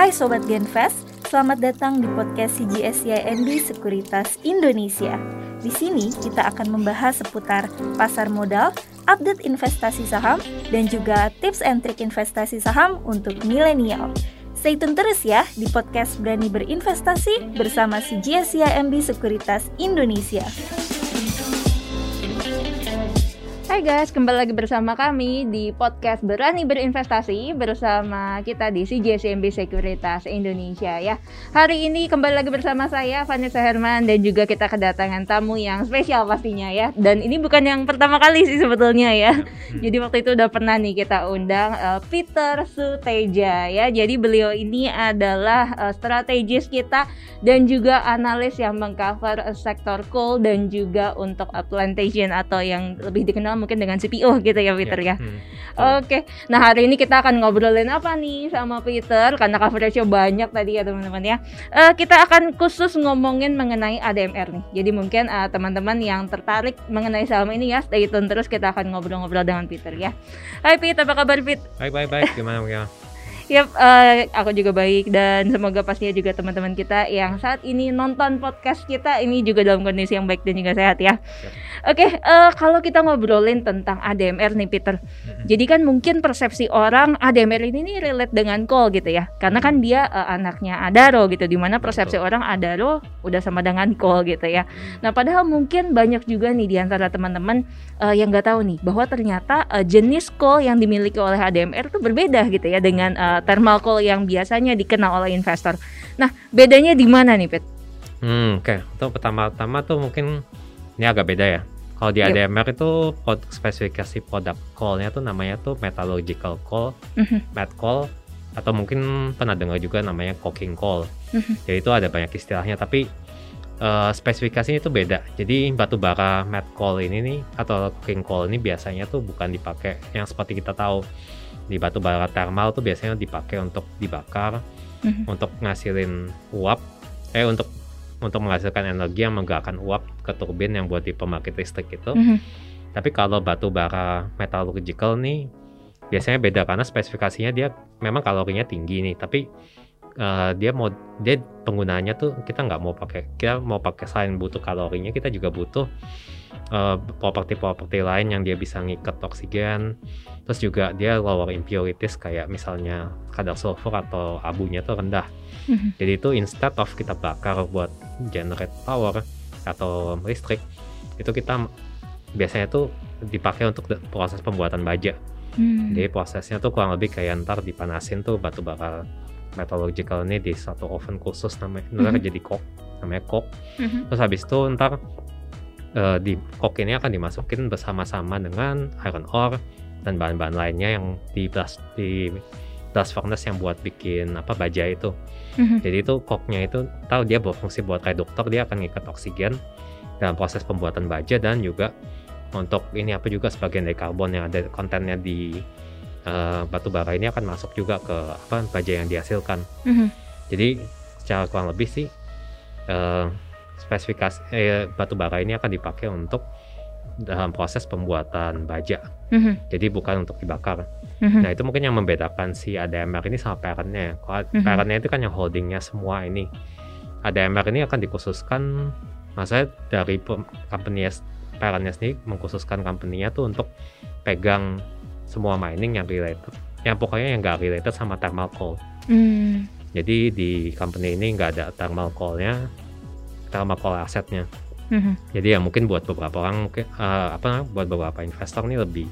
Hai Sobat Genfest, selamat datang di podcast CGSCIMB Sekuritas Indonesia. Di sini kita akan membahas seputar pasar modal, update investasi saham, dan juga tips and trik investasi saham untuk milenial. Stay tune terus ya di podcast Berani Berinvestasi bersama CGSCIMB Sekuritas Indonesia. Hai guys, kembali lagi bersama kami di podcast Berani Berinvestasi bersama kita di CJCMB Sekuritas Indonesia ya. Hari ini kembali lagi bersama saya Vanessa Herman dan juga kita kedatangan tamu yang spesial pastinya ya. Dan ini bukan yang pertama kali sih sebetulnya ya. Jadi waktu itu udah pernah nih kita undang uh, Peter Suteja ya. Jadi beliau ini adalah uh, strategis kita dan juga analis yang mengcover uh, sektor coal dan juga untuk uh, plantation atau yang lebih dikenal mungkin dengan CPO gitu ya Peter yeah. ya. Hmm. Oke, okay. nah hari ini kita akan ngobrolin apa nih sama Peter karena coverage banyak tadi ya teman-teman ya. Uh, kita akan khusus ngomongin mengenai ADMR nih. Jadi mungkin uh, teman-teman yang tertarik mengenai saham ini ya stay tune terus kita akan ngobrol-ngobrol dengan Peter ya. Hai Peter, apa kabar Peter? Baik baik baik, gimana gimana? Yap, uh, aku juga baik dan semoga pastinya juga teman-teman kita yang saat ini nonton podcast kita ini juga dalam kondisi yang baik dan juga sehat ya. Oke, okay, uh, eh, kalau kita ngobrolin tentang ADMR nih Peter. Mm-hmm. Jadi kan mungkin persepsi orang ADMR ini nih relate dengan call gitu ya. Karena kan dia uh, anaknya Adaro gitu di mana persepsi Betul. orang Adaro udah sama dengan call gitu ya. Nah, padahal mungkin banyak juga nih di antara teman-teman uh, yang nggak tahu nih bahwa ternyata uh, jenis call yang dimiliki oleh ADMR itu berbeda gitu ya dengan uh, thermal coal yang biasanya dikenal oleh investor. Nah, bedanya di mana nih, Pet? Hmm, oke. Okay. Untuk pertama-tama tuh mungkin ini agak beda ya. Kalau di yep. ADMR itu spesifikasi produk coal-nya tuh namanya tuh metallurgical coal, mm-hmm. met coal, atau mungkin pernah dengar juga namanya coking coal. Mm-hmm. Jadi itu ada banyak istilahnya, tapi uh, spesifikasinya itu beda. Jadi batu bara met coal ini nih atau coking coal ini biasanya tuh bukan dipakai yang seperti kita tahu di batu bara thermal tuh biasanya dipakai untuk dibakar mm-hmm. untuk ngasilin uap eh untuk untuk menghasilkan energi yang menggerakkan uap ke turbin yang buat di pembangkit listrik itu. Mm-hmm. Tapi kalau batu bara metallurgical nih biasanya beda karena spesifikasinya dia memang kalorinya tinggi nih, tapi uh, dia mau dia penggunaannya tuh kita nggak mau pakai kita mau pakai selain butuh kalorinya kita juga butuh uh, properti-properti lain yang dia bisa ngikat oksigen terus juga dia lower impurities kayak misalnya kadar sulfur atau abunya tuh rendah mm-hmm. jadi itu instead of kita bakar buat generate power atau listrik itu kita biasanya tuh dipakai untuk proses pembuatan baja mm. jadi prosesnya tuh kurang lebih kayak ntar dipanasin tuh batu bara metallurgical ini di satu oven khusus namanya mm-hmm. jadi kok namanya kok mm-hmm. terus habis itu ntar uh, di kok ini akan dimasukin bersama-sama dengan iron ore dan bahan-bahan lainnya yang di blast di blast furnace yang buat bikin apa baja itu. Mm-hmm. Jadi itu koknya itu tahu dia berfungsi buat reduktor dia akan ngikat oksigen dalam proses pembuatan baja dan juga untuk ini apa juga sebagian dari karbon yang ada kontennya di uh, batu bara ini akan masuk juga ke apa baja yang dihasilkan. Mm-hmm. Jadi secara kurang lebih sih uh, spesifikasi eh, batu bara ini akan dipakai untuk dalam proses pembuatan baja. Mm-hmm. Jadi bukan untuk dibakar. Mm-hmm. Nah itu mungkin yang membedakan si ADMR ini sama parentnya. Kalau mm-hmm. parentnya itu kan yang holdingnya semua ini. ADMR ini akan dikhususkan, maksudnya dari company parentnya sendiri mengkhususkan company-nya tuh untuk pegang semua mining yang related, yang pokoknya yang nggak related sama thermal coal. Mm. Jadi di company ini nggak ada thermal coal-nya, thermal coal asetnya. Mm-hmm. Jadi ya mungkin buat beberapa orang mungkin uh, apa buat beberapa investor nih lebih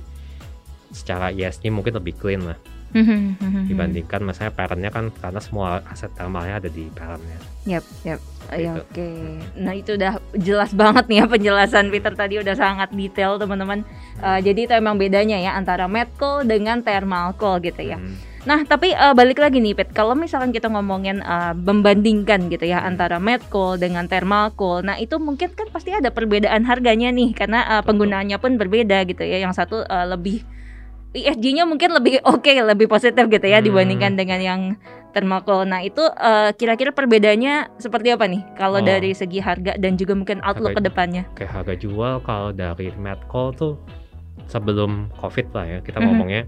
secara ESG mungkin lebih clean lah mm-hmm. dibandingkan misalnya parentnya kan karena semua aset thermalnya ada di parentnya. Yap, yap. Ya, Oke, okay. nah itu udah jelas banget nih ya penjelasan Peter tadi udah sangat detail teman-teman. Uh, jadi itu emang bedanya ya antara met coal dengan thermal coal gitu ya. Hmm. Nah, tapi uh, balik lagi nih, Pet. Kalau misalkan kita ngomongin uh, membandingkan gitu ya antara met coal dengan thermal coal, nah itu mungkin kan pasti ada perbedaan harganya nih karena uh, penggunaannya pun berbeda gitu ya. Yang satu uh, lebih ESG-nya mungkin lebih oke, okay, lebih positif gitu ya hmm. dibandingkan dengan yang thermal coal. Nah, itu uh, kira-kira perbedaannya seperti apa nih kalau oh. dari segi harga dan juga mungkin outlook ke depannya? Kayak harga jual kalau dari met coal tuh sebelum Covid lah ya kita mm -hmm. ngomongnya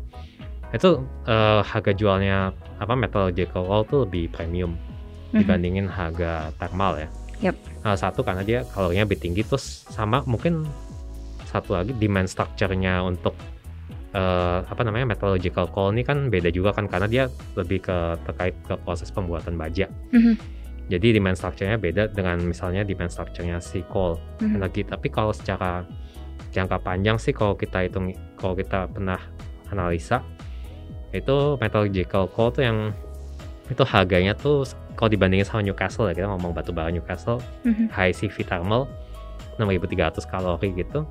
itu uh, harga jualnya apa metallurgical coal tuh lebih premium mm-hmm. dibandingin harga thermal ya. Yep. Uh, satu karena dia kalorinya lebih tinggi terus sama mungkin satu lagi demand structure-nya untuk uh, apa namanya metallurgical coal ini kan beda juga kan karena dia lebih ke terkait ke proses pembuatan baja. Mm-hmm. Jadi demand structure-nya beda dengan misalnya demand structure-nya si coal mm-hmm. energi. Tapi kalau secara jangka panjang sih kalau kita hitung kalau kita pernah analisa itu metallurgical coal tuh yang itu harganya tuh kalau dibandingin sama Newcastle ya kita ngomong batu bara Newcastle mm-hmm. high CV thermal 6300 kalori gitu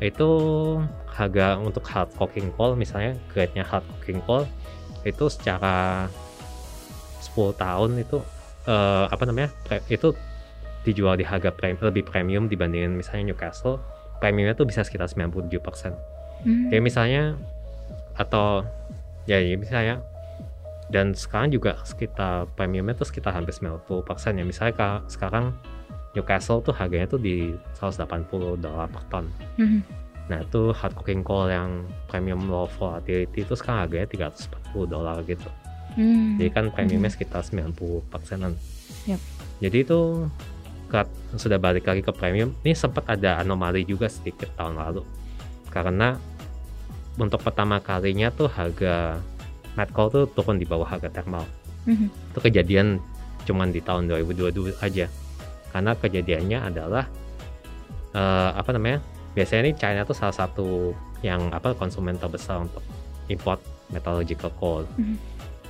itu harga untuk hard coking coal misalnya grade-nya hard coking coal itu secara 10 tahun itu uh, apa namanya itu dijual di harga prem, lebih premium dibandingin misalnya Newcastle premiumnya tuh bisa sekitar 97% hmm. kayak misalnya atau ya, ya misalnya dan sekarang juga sekitar premiumnya tuh sekitar hampir 90% ya misalnya kak, sekarang Newcastle tuh harganya tuh di 180 dolar per ton mm-hmm. nah itu hard cooking coal yang premium low volatility itu sekarang harganya 340 dolar gitu mm-hmm. jadi kan premiumnya mm-hmm. sekitar 90 persenan yep. jadi itu sudah balik lagi ke premium ini sempat ada anomali juga sedikit tahun lalu karena untuk pertama kalinya tuh harga met coal tuh turun di bawah harga thermal. Mm-hmm. Itu kejadian cuman di tahun 2022 aja. Karena kejadiannya adalah uh, apa namanya? Biasanya ini China tuh salah satu yang apa konsumen terbesar untuk import metallurgical coal. Mm-hmm.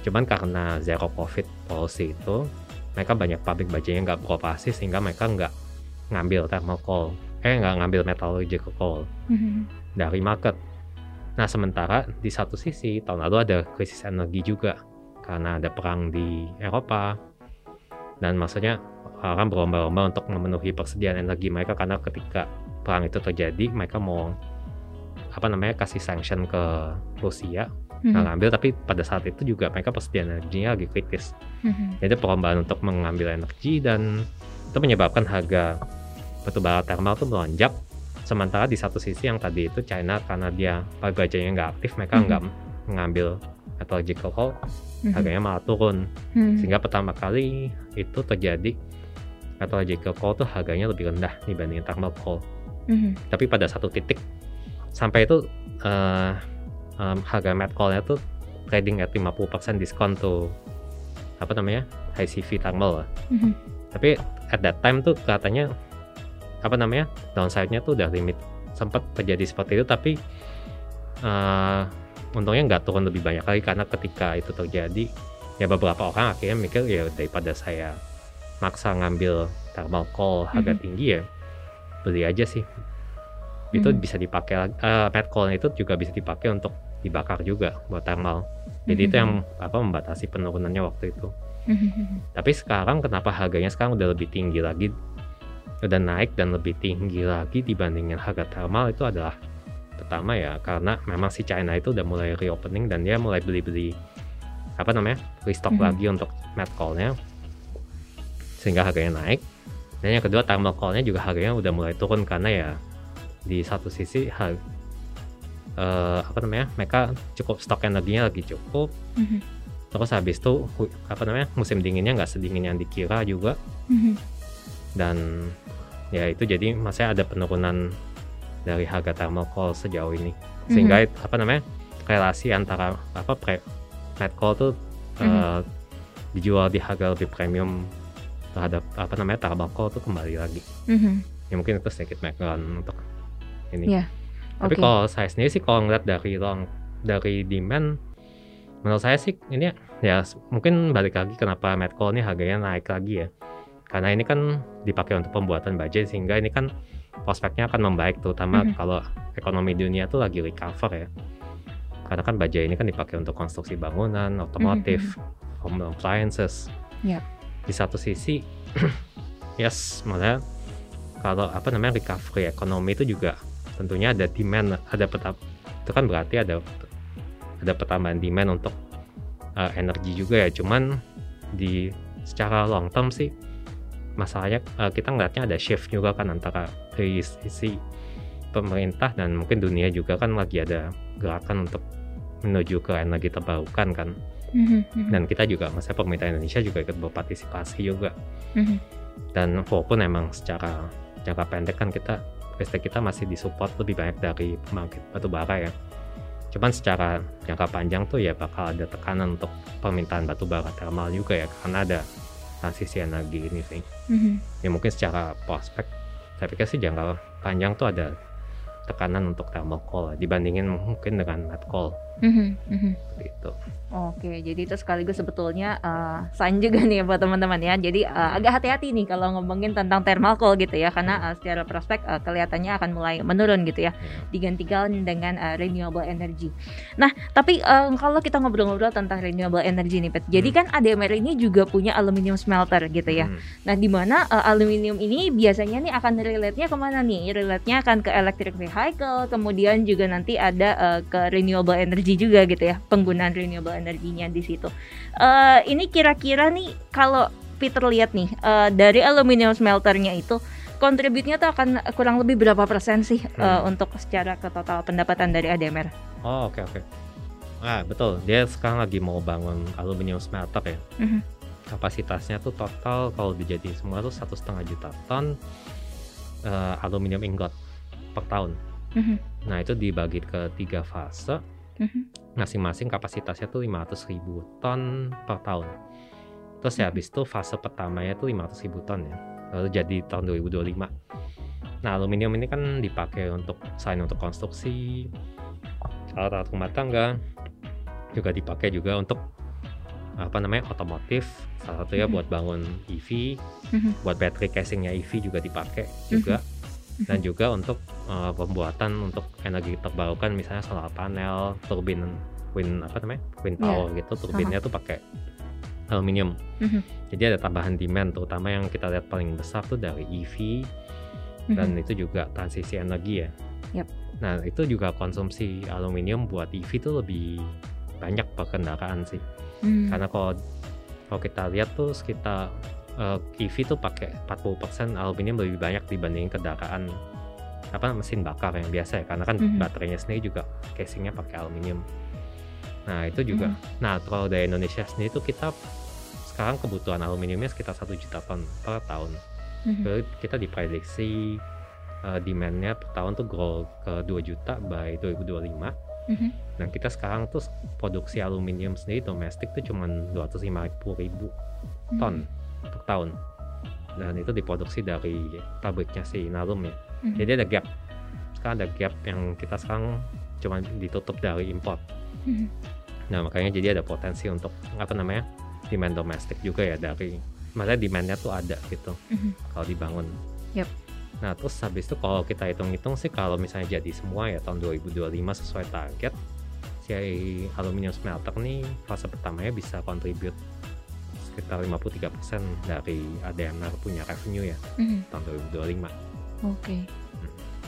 Cuman karena zero profit policy itu, mereka banyak pabrik bajanya nggak beroperasi sehingga mereka nggak ngambil thermal coal, eh nggak ngambil metallurgical coal mm-hmm. dari market Nah, sementara di satu sisi tahun lalu ada krisis energi juga karena ada perang di Eropa dan maksudnya orang berlomba-lomba untuk memenuhi persediaan energi mereka karena ketika perang itu terjadi mereka mau apa namanya kasih sanction ke Rusia mm-hmm. ngambil tapi pada saat itu juga mereka persediaan energinya lagi kritis mm-hmm. jadi perlombaan untuk mengambil energi dan itu menyebabkan harga batubara thermal itu melonjak sementara di satu sisi yang tadi itu China karena dia bajanya nggak aktif mereka mm-hmm. nggak mengambil metallurgical coal mm-hmm. harganya malah turun mm-hmm. sehingga pertama kali itu terjadi metallurgical coal tuh harganya lebih rendah dibanding thermal coal mm-hmm. tapi pada satu titik sampai itu uh, um, harga met coalnya tuh trading at 50% diskon tuh apa namanya high CV thermal mm-hmm. tapi at that time tuh katanya apa namanya downside-nya tuh udah limit sempat terjadi seperti itu tapi uh, untungnya nggak turun lebih banyak lagi karena ketika itu terjadi ya beberapa orang akhirnya mikir ya daripada saya maksa ngambil thermal coal harga mm-hmm. tinggi ya beli aja sih itu bisa dipakai uh, met coal itu juga bisa dipakai untuk dibakar juga buat thermal jadi mm-hmm. itu yang apa membatasi penurunannya waktu itu mm-hmm. tapi sekarang kenapa harganya sekarang udah lebih tinggi lagi udah naik dan lebih tinggi lagi dibandingin harga thermal itu adalah pertama ya karena memang si China itu udah mulai reopening dan dia mulai beli-beli apa namanya restock mm -hmm. lagi untuk met coal-nya sehingga harganya naik dan yang kedua thermal coal-nya juga harganya udah mulai turun karena ya di satu sisi uh, apa namanya mereka cukup stok energinya lagi cukup mm -hmm. terus habis itu apa namanya musim dinginnya nggak sedingin yang dikira juga mm -hmm. Dan ya itu jadi masih ada penurunan dari harga thermal coal sejauh ini sehingga mm-hmm. apa namanya relasi antara apa pre, met coal tuh mm-hmm. uh, dijual di harga lebih premium terhadap apa namanya thermal coal tuh kembali lagi mm-hmm. ya mungkin itu sedikit background untuk ini yeah. tapi okay. kalau saya sendiri sih kalau ngeliat dari long dari demand menurut saya sih ini ya mungkin balik lagi kenapa met coal ini harganya naik lagi ya karena ini kan dipakai untuk pembuatan baja sehingga ini kan prospeknya akan membaik terutama mm-hmm. kalau ekonomi dunia tuh lagi recover ya karena kan baja ini kan dipakai untuk konstruksi bangunan otomotif mm-hmm. home appliances yep. di satu sisi yes malah kalau apa namanya recovery ekonomi itu juga tentunya ada demand ada petap itu kan berarti ada ada pertambahan demand untuk uh, energi juga ya cuman di secara long term sih masalahnya uh, kita ngeliatnya ada shift juga kan antara dari sisi pemerintah dan mungkin dunia juga kan lagi ada gerakan untuk menuju ke energi terbarukan kan. Mhm, dan kita juga masa pemerintah Indonesia juga ikut berpartisipasi juga. Mhm. dan walaupun emang secara jangka pendek kan kita listrik kita masih disupport lebih banyak dari pembangkit batu bara ya. Cuman secara jangka panjang tuh ya bakal ada tekanan untuk permintaan batu bara thermal juga ya karena ada transisi energi ini sih Mhm. ya mungkin secara prospek saya pikir sih jangka panjang tuh ada tekanan untuk thermal coal dibandingin mungkin dengan met coal Mhm. gitu Oke, jadi itu sekaligus sebetulnya eh, sign juga nih buat teman-teman ya. Jadi eh, agak hati-hati nih kalau ngomongin tentang thermal coal gitu ya, karena eh, secara prospek eh, kelihatannya akan mulai menurun gitu ya, Ya. digantikan dengan eh, renewable energy. Nah, tapi eh, kalau kita ngobrol-ngobrol tentang renewable energy nih, Pet, jadi Hmm. kan ADMR ini juga punya aluminium smelter gitu ya. Hmm. Nah, di mana eh, aluminium ini biasanya nih akan relate-nya ke mana nih? Relate-nya akan ke electric vehicle, kemudian juga nanti ada eh, ke renewable energy juga gitu ya, penggunaan renewable energinya di situ. Eh, ini kira-kira nih kalau Peter lihat nih eh, dari aluminium smelternya itu kontributnya tuh akan kurang lebih berapa persen sih eh, Hmm. untuk secara ke total pendapatan dari ADMR? oh oke oke ah betul dia sekarang lagi mau bangun aluminium smelter ya Mhm. kapasitasnya tuh total kalau dijadiin semua tuh satu setengah juta ton eh, aluminium ingot per tahun Mhm. nah itu dibagi ke tiga fase. Masing-masing kapasitasnya tuh 500 ribu ton per tahun. Terus ya Mhm. habis itu fase pertamanya tuh 500 ribu ton ya. Lalu jadi tahun 2025. Nah aluminium ini kan dipakai untuk selain untuk konstruksi, alat-alat rumah tangga, juga dipakai juga untuk apa namanya otomotif. Salah satunya Mhm. buat bangun EV, Mhm. buat battery casingnya EV juga dipakai juga. Dan juga untuk uh, pembuatan untuk energi terbarukan misalnya solar panel, turbin wind apa namanya wind Iya. power gitu, turbinnya tuh pakai aluminium. Mhm. Jadi ada tambahan demand, terutama yang kita lihat paling besar tuh dari EV dan Mhm. itu juga transisi energi ya. Yap. Nah itu juga konsumsi aluminium buat EV tuh lebih banyak per kendaraan sih. Mhm. Karena kalau kalau kita lihat tuh sekitar eh, EV tuh pakai 40% aluminium lebih banyak dibanding kendaraan apa mesin bakar yang biasa ya karena kan Mhm. baterainya sendiri juga casingnya pakai aluminium. Nah itu juga. Mhm. Nah kalau dari Indonesia sendiri tuh kita sekarang kebutuhan aluminiumnya sekitar satu juta ton per tahun. Mhm. Jadi kita diprediksi eh, demandnya per tahun tuh grow ke 2 juta by 2025 Mhm. dan kita sekarang tuh produksi aluminium sendiri domestik tuh cuman 250 ribu ton per tahun dan itu diproduksi dari pabriknya si Inalum ya Mhm. jadi ada gap sekarang ada gap yang kita sekarang cuma ditutup dari import Mhm. nah makanya jadi ada potensi untuk apa namanya demand domestik juga ya dari maksudnya demandnya tuh ada gitu Mhm. kalau dibangun Yap. nah terus habis itu kalau kita hitung-hitung sih kalau misalnya jadi semua ya tahun 2025 sesuai target si aluminium smelter nih fase pertamanya bisa contribute sekitar 53% dari ADMR punya revenue ya Mhm. tahun 2025 Oke.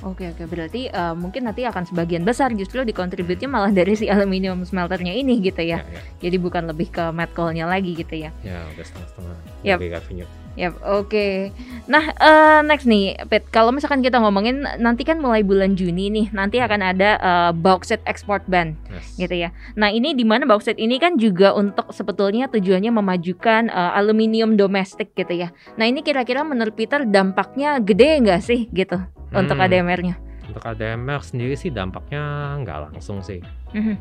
Oke oke berarti eh, mungkin nanti akan sebagian besar justru dikontributnya malah dari si aluminium smelternya ini gitu ya. ya, Jadi bukan lebih ke met coal-nya lagi gitu ya. ya udah setengah-setengah Yap. dari revenue Yap, oke. Nah, eh, next nih, Pet. Kalau misalkan kita ngomongin nanti kan mulai bulan Juni nih, nanti akan ada eh, bauxite export ban yes. gitu ya. Nah, ini di mana bauxite ini kan juga untuk sebetulnya tujuannya memajukan eh, aluminium domestik gitu ya. Nah, ini kira-kira menurut Peter dampaknya gede nggak sih gitu untuk Hmm. ADMR-nya? untuk ADMR sendiri sih dampaknya nggak langsung sih Mhm,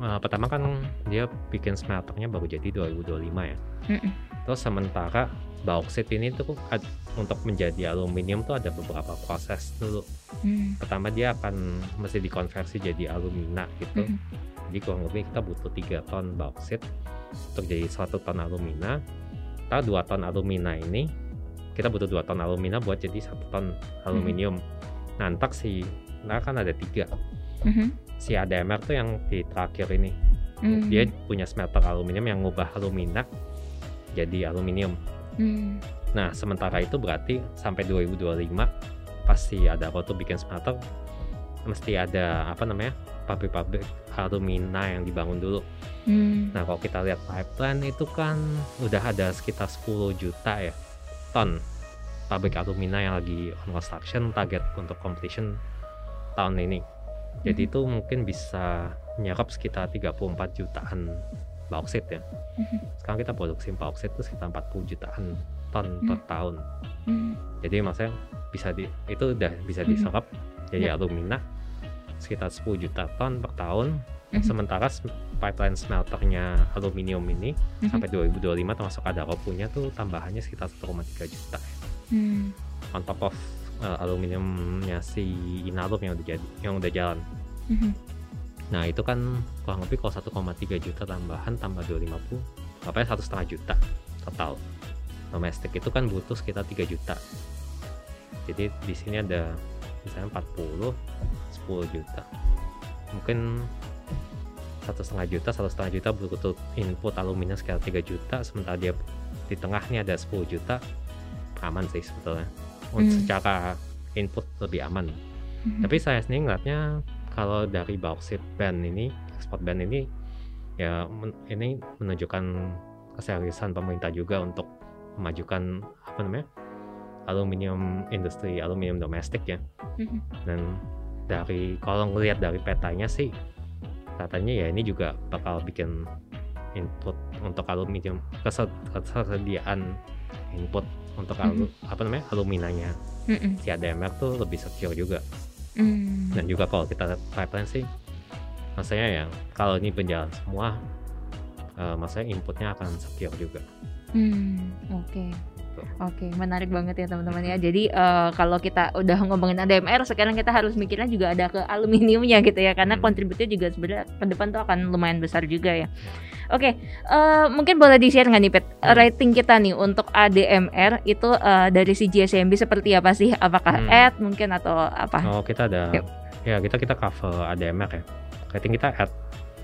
Eh, pertama kan dia bikin smelternya baru jadi 2025 ya mhm, terus sementara bauxite ini tuh untuk menjadi aluminium tuh ada beberapa proses dulu. Mhm, pertama dia akan mesti dikonversi jadi alumina gitu. Mhm, jadi kurang lebih kita butuh 3 ton bauxite untuk jadi satu ton alumina. Kita 2 ton alumina ini kita butuh 2 ton alumina buat jadi satu ton aluminium. Nah ntar si nah kan ada tiga. Mhm, si ADMR tuh yang di terakhir ini. Mhm, dia punya smelter aluminium yang ngubah alumina jadi aluminium mhm, Nah, sementara itu berarti sampai 2025 pasti ada waktu bikin smelter mesti ada apa namanya? pabrik-pabrik alumina yang dibangun dulu. mhm, Nah, kalau kita lihat pipeline itu kan udah ada sekitar 10 juta ya ton pabrik alumina yang lagi on construction target untuk completion tahun ini. Jadi itu mungkin bisa menyerap sekitar 34 jutaan bauksit ya. Mhm. Sekarang kita produksi bauksit itu sekitar 40 jutaan ton per Mhm. tahun. Mhm. Jadi maksudnya bisa di itu udah bisa Mhm. diserap jadi Ya. alumina sekitar 10 juta ton per tahun. Mhm. Sementara pipeline smelternya aluminium ini Mhm. sampai 2025 termasuk ada punya tuh tambahannya sekitar 1,3 juta Hmm. on top of uh, aluminiumnya si Inalum yang udah jadi yang udah jalan. Mhm. Nah itu kan kurang lebih kalau 1,3 juta tambahan tambah 250 Bapaknya satu setengah juta total. Domestik itu kan butuh sekitar 3 juta. Jadi di sini ada misalnya 40 10 juta. Mungkin satu setengah juta satu setengah juta butuh input aluminium sekitar 3 juta sementara dia di tengahnya ada 10 juta aman sih sebetulnya. Hmm. secara input lebih aman. Mhm. tapi saya sendiri ngeliatnya kalau dari bauxit ban ini ekspor ban ini ya men- ini menunjukkan keseriusan pemerintah juga untuk memajukan apa namanya aluminium industri aluminium domestik ya Mhm. dan dari kalau ngelihat dari petanya sih katanya ya ini juga bakal bikin input untuk aluminium kesed- kesediaan input untuk alu, apa namanya aluminanya Mhm. si ADMR tuh lebih secure juga Hmm. dan juga kalau kita lihat pipeline sih maksudnya ya kalau ini berjalan semua eh, maksudnya inputnya akan secure juga Hmm, oke. Tuh. Oke, menarik banget ya teman-teman ya. Jadi eh, kalau kita udah ngomongin ADMR, sekarang kita harus mikirnya juga ada ke aluminiumnya gitu ya, karena Hmm. kontribusinya juga sebenarnya ke depan tuh akan lumayan besar juga ya. Oke, eh, mungkin boleh di-share nggak nih Pet, Hmm. rating kita nih untuk ADMR itu eh, dari si GSMB seperti apa sih? Apakah Hmm. at mungkin atau apa? oh kita ada Yuk. ya kita kita cover ADMR ya rating kita at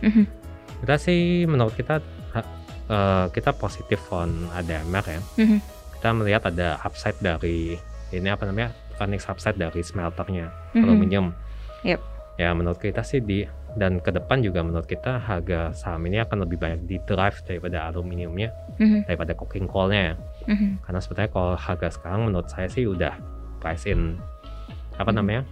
Mhm. kita sih menurut kita eh, kita positif on ADMR ya Mhm. Kita melihat ada upside dari ini apa namanya earnings upside dari smelternya Mhm. aluminium Yep. ya menurut kita sih di dan ke depan juga menurut kita harga saham ini akan lebih banyak di drive daripada aluminiumnya Mhm. daripada coking coalnya ya Mhm. karena sebetulnya kalau harga sekarang menurut saya sih udah price in apa Hmm. namanya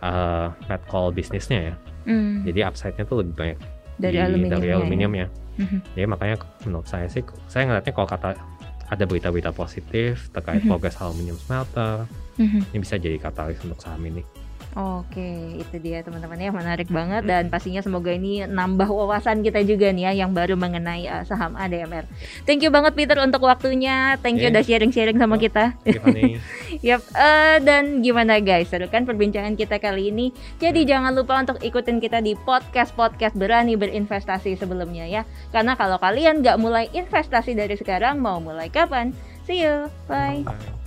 uh, met coal bisnisnya ya Hmm. jadi upside-nya tuh lebih banyak dari di- aluminium. dari aluminiumnya Mhm. jadi makanya menurut saya sih saya ngeliatnya kalau kata ada berita-berita positif terkait Mhm. progres aluminium smelter Mhm. ini bisa jadi katalis untuk saham ini Oke, itu dia teman-teman ya menarik banget dan pastinya semoga ini nambah wawasan kita juga nih ya yang baru mengenai uh, saham ADMR. Thank you banget Peter untuk waktunya. Thank you Yeah. udah sharing-sharing sama Oh. kita. Tiffany Yap, eh, dan gimana guys? Seru kan perbincangan kita kali ini. Jadi jangan lupa untuk ikutin kita di podcast-podcast berani berinvestasi sebelumnya ya. Karena kalau kalian nggak mulai investasi dari sekarang, mau mulai kapan? See you, bye. Bye.